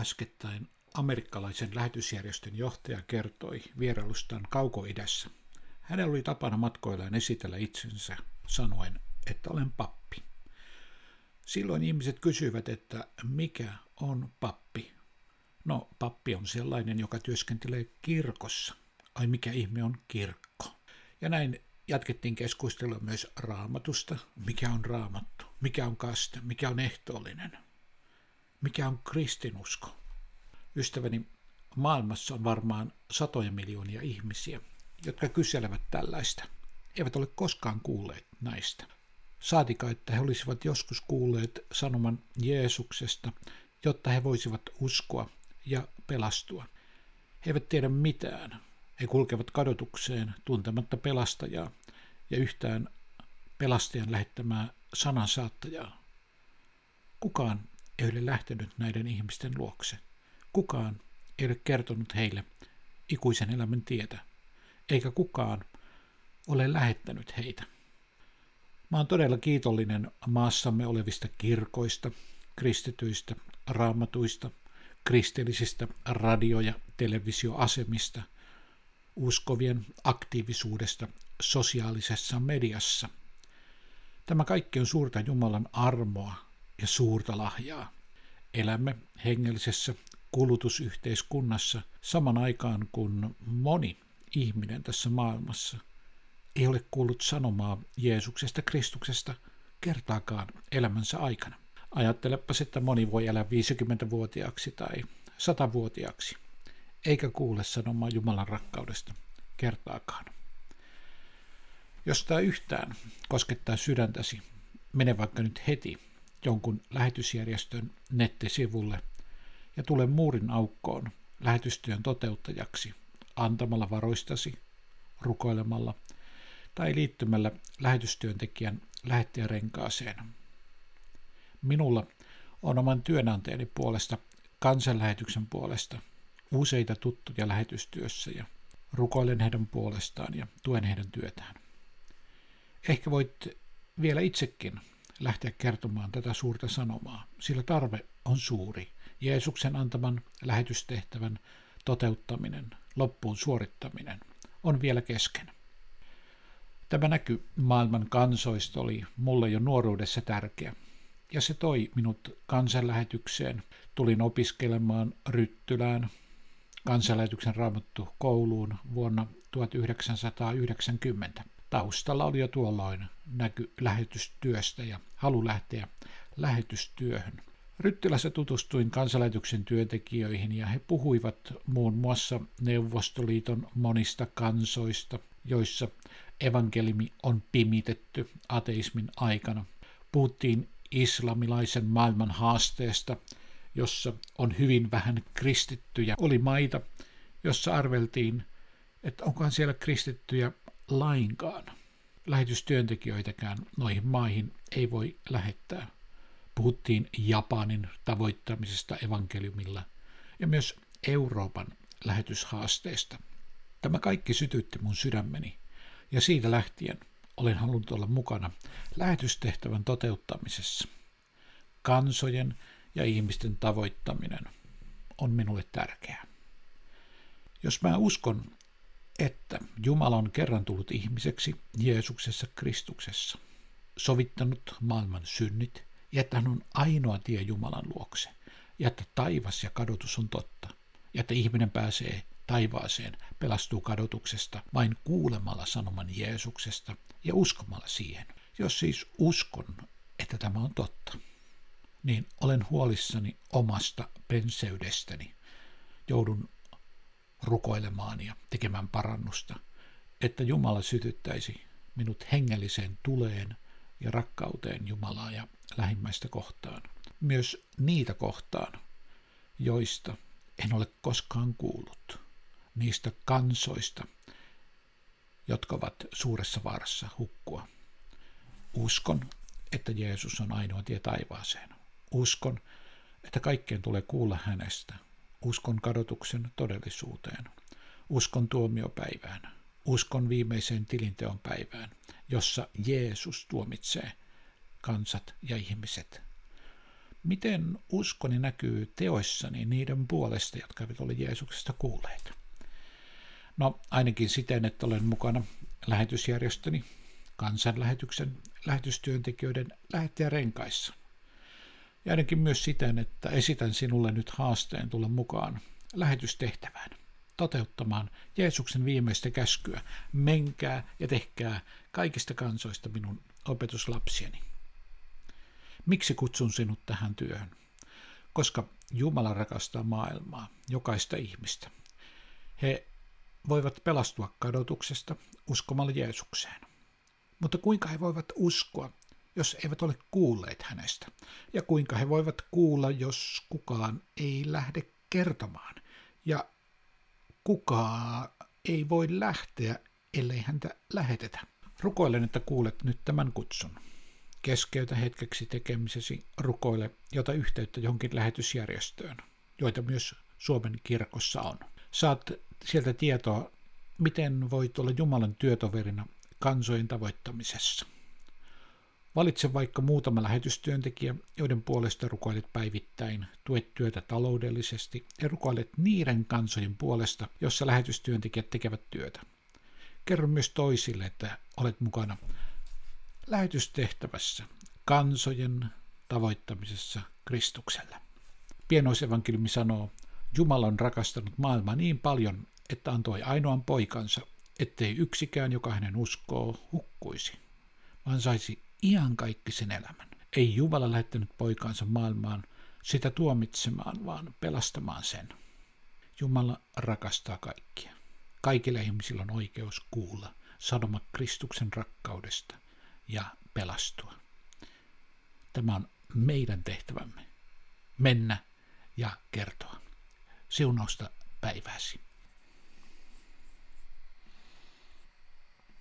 Äskettäin amerikkalaisen lähetysjärjestön johtaja kertoi vierailustaan kaukoidässä. Hänellä oli tapana matkoillaan esitellä itsensä sanoen, että olen pappi. Silloin ihmiset kysyivät, että mikä on pappi. No, pappi on sellainen, joka työskentelee kirkossa. Ai mikä ihme on kirkko? Ja näin jatkettiin keskustelua myös raamatusta. Mikä on raamattu? Mikä on kaste? Mikä on ehtoollinen? Mikä on kristinusko? Ystäväni, maailmassa on varmaan satoja miljoonia ihmisiä, jotka kyselevät tällaista. Eivät ole koskaan kuulleet näistä. Saatika, että he olisivat joskus kuulleet sanoman Jeesuksesta, jotta he voisivat uskoa ja pelastua. He eivät tiedä mitään. He kulkevat kadotukseen tuntematta pelastajaa ja yhtään pelastajan lähettämää sanansaattajaa. Kukaan ei ole lähtenyt näiden ihmisten luokse. Kukaan ei ole kertonut heille ikuisen elämän tietä, eikä kukaan ole lähettänyt heitä. Mä oon todella kiitollinen maassamme olevista kirkoista, kristityistä, raamatuista, kristillisistä radio- ja televisioasemista, uskovien aktiivisuudesta sosiaalisessa mediassa. Tämä kaikki on suurta Jumalan armoa ja suurta lahjaa. Elämme hengellisessä kulutusyhteiskunnassa saman aikaan, kun moni ihminen tässä maailmassa ei ole kuullut sanomaa Jeesuksesta Kristuksesta kertaakaan elämänsä aikana. Ajattelepa, että moni voi elää 50-vuotiaaksi tai 100-vuotiaaksi, eikä kuule sanomaa Jumalan rakkaudesta kertaakaan. Jos tämä yhtään koskettaa sydäntäsi, mene vaikka nyt heti jonkun lähetysjärjestön nettisivulle ja tule muurin aukkoon lähetystyön toteuttajaksi antamalla varoistasi, rukoilemalla tai liittymällä lähetystyöntekijän lähettäjärenkaaseen. Minulla on oman työnantajani puolesta, kansanlähetyksen puolesta, useita tuttuja lähetystyössä ja rukoilen heidän puolestaan ja tuen heidän työtään. Ehkä voit vielä itsekin lähteä kertomaan tätä suurta sanomaa, sillä tarve on suuri. Jeesuksen antaman lähetystehtävän toteuttaminen, loppuun suorittaminen on vielä kesken. Tämä näky maailman kansoista oli mulle jo nuoruudessa tärkeä, ja se toi minut kansanlähetykseen. Tulin opiskelemaan Ryttylään kansanlähetyksen raamattu kouluun vuonna 1990. Taustalla oli jo tuolloin näky lähetystyöstä ja halu lähteä lähetystyöhön. Ryttilässä tutustuin kansanlähetyksen työntekijöihin ja he puhuivat muun muassa Neuvostoliiton monista kansoista, joissa evankelimi on pimitetty ateismin aikana. Puhuttiin islamilaisen maailman haasteesta, jossa on hyvin vähän kristittyjä. Oli maita, jossa arveltiin, että onkohan siellä kristittyjä lainkaan. Lähetystyöntekijöitäkään noihin maihin ei voi lähettää. Puhuttiin Japanin tavoittamisesta evankeliumilla ja myös Euroopan lähetyshaasteesta. Tämä kaikki sytytti mun sydämeni ja siitä lähtien olen halunnut olla mukana lähetystehtävän toteuttamisessa. Kansojen ja ihmisten tavoittaminen on minulle tärkeää. Jos mä uskon, että Jumala on kerran tullut ihmiseksi Jeesuksessa Kristuksessa, sovittanut maailman synnit ja että hän on ainoa tie Jumalan luokse ja että taivas ja kadotus on totta ja että ihminen pääsee taivaaseen, pelastuu kadotuksesta vain kuulemalla sanoman Jeesuksesta ja uskomalla siihen. Jos siis uskon, että tämä on totta, niin olen huolissani omasta penseydestäni. Joudun rukoilemaan ja tekemään parannusta, että Jumala sytyttäisi minut hengelliseen tuleen ja rakkauteen Jumalaa ja lähimmäistä kohtaan. Myös niitä kohtaan, joista en ole koskaan kuullut. Niistä kansoista, jotka ovat suuressa vaarassa hukkua. Uskon, että Jeesus on ainoa tie taivaaseen. Uskon, että kaikkeen tulee kuulla hänestä – Uskon kadotuksen todellisuuteen. Uskon tuomiopäivään. Uskon viimeiseen tilinteon päivään, jossa Jeesus tuomitsee kansat ja ihmiset. Miten uskoni näkyy teoissani niiden puolesta, jotka eivät ole Jeesuksesta kuulleet? No ainakin siten, että olen mukana lähetysjärjestöni, kansanlähetyksen lähetystyöntekijöiden lähettäjärenkaissa. Ja ainakin myös siten, että esitän sinulle nyt haasteen tulla mukaan lähetystehtävään, toteuttamaan Jeesuksen viimeistä käskyä, menkää ja tehkää kaikista kansoista minun opetuslapsieni. Miksi kutsun sinut tähän työhön? Koska Jumala rakastaa maailmaa, jokaista ihmistä. He voivat pelastua kadotuksesta uskomalla Jeesukseen. Mutta kuinka he voivat uskoa, jos eivät ole kuulleet hänestä? Ja kuinka he voivat kuulla, jos kukaan ei lähde kertomaan? Ja kukaan ei voi lähteä, ellei häntä lähetetä. Rukoilen, että kuulet nyt tämän kutsun. Keskeytä hetkeksi tekemisesi rukoile jota yhteyttä johonkin lähetysjärjestöön, joita myös Suomen kirkossa on. Saat sieltä tietoa, miten voit olla Jumalan työtoverina kansojen tavoittamisessa. Valitse vaikka muutama lähetystyöntekijä, joiden puolesta rukoilet päivittäin, tuet työtä taloudellisesti ja rukoilet niiden kansojen puolesta, jossa lähetystyöntekijät tekevät työtä. Kerro myös toisille, että olet mukana lähetystehtävässä kansojen tavoittamisessa Kristuksella. Pienoisevankeliumi sanoo, Jumala on rakastanut maailmaa niin paljon, että antoi ainoan poikansa, ettei yksikään, joka hänen uskoo, hukkuisi, vaan saisi iankaikkisen elämän. Ei Jumala lähettänyt poikansa maailmaan sitä tuomitsemaan, vaan pelastamaan sen. Jumala rakastaa kaikkia. Kaikilla ihmisillä on oikeus kuulla sanoma Kristuksen rakkaudesta ja pelastua. Tämä on meidän tehtävämme. Mennä ja kertoa. Siunausta päivääsi.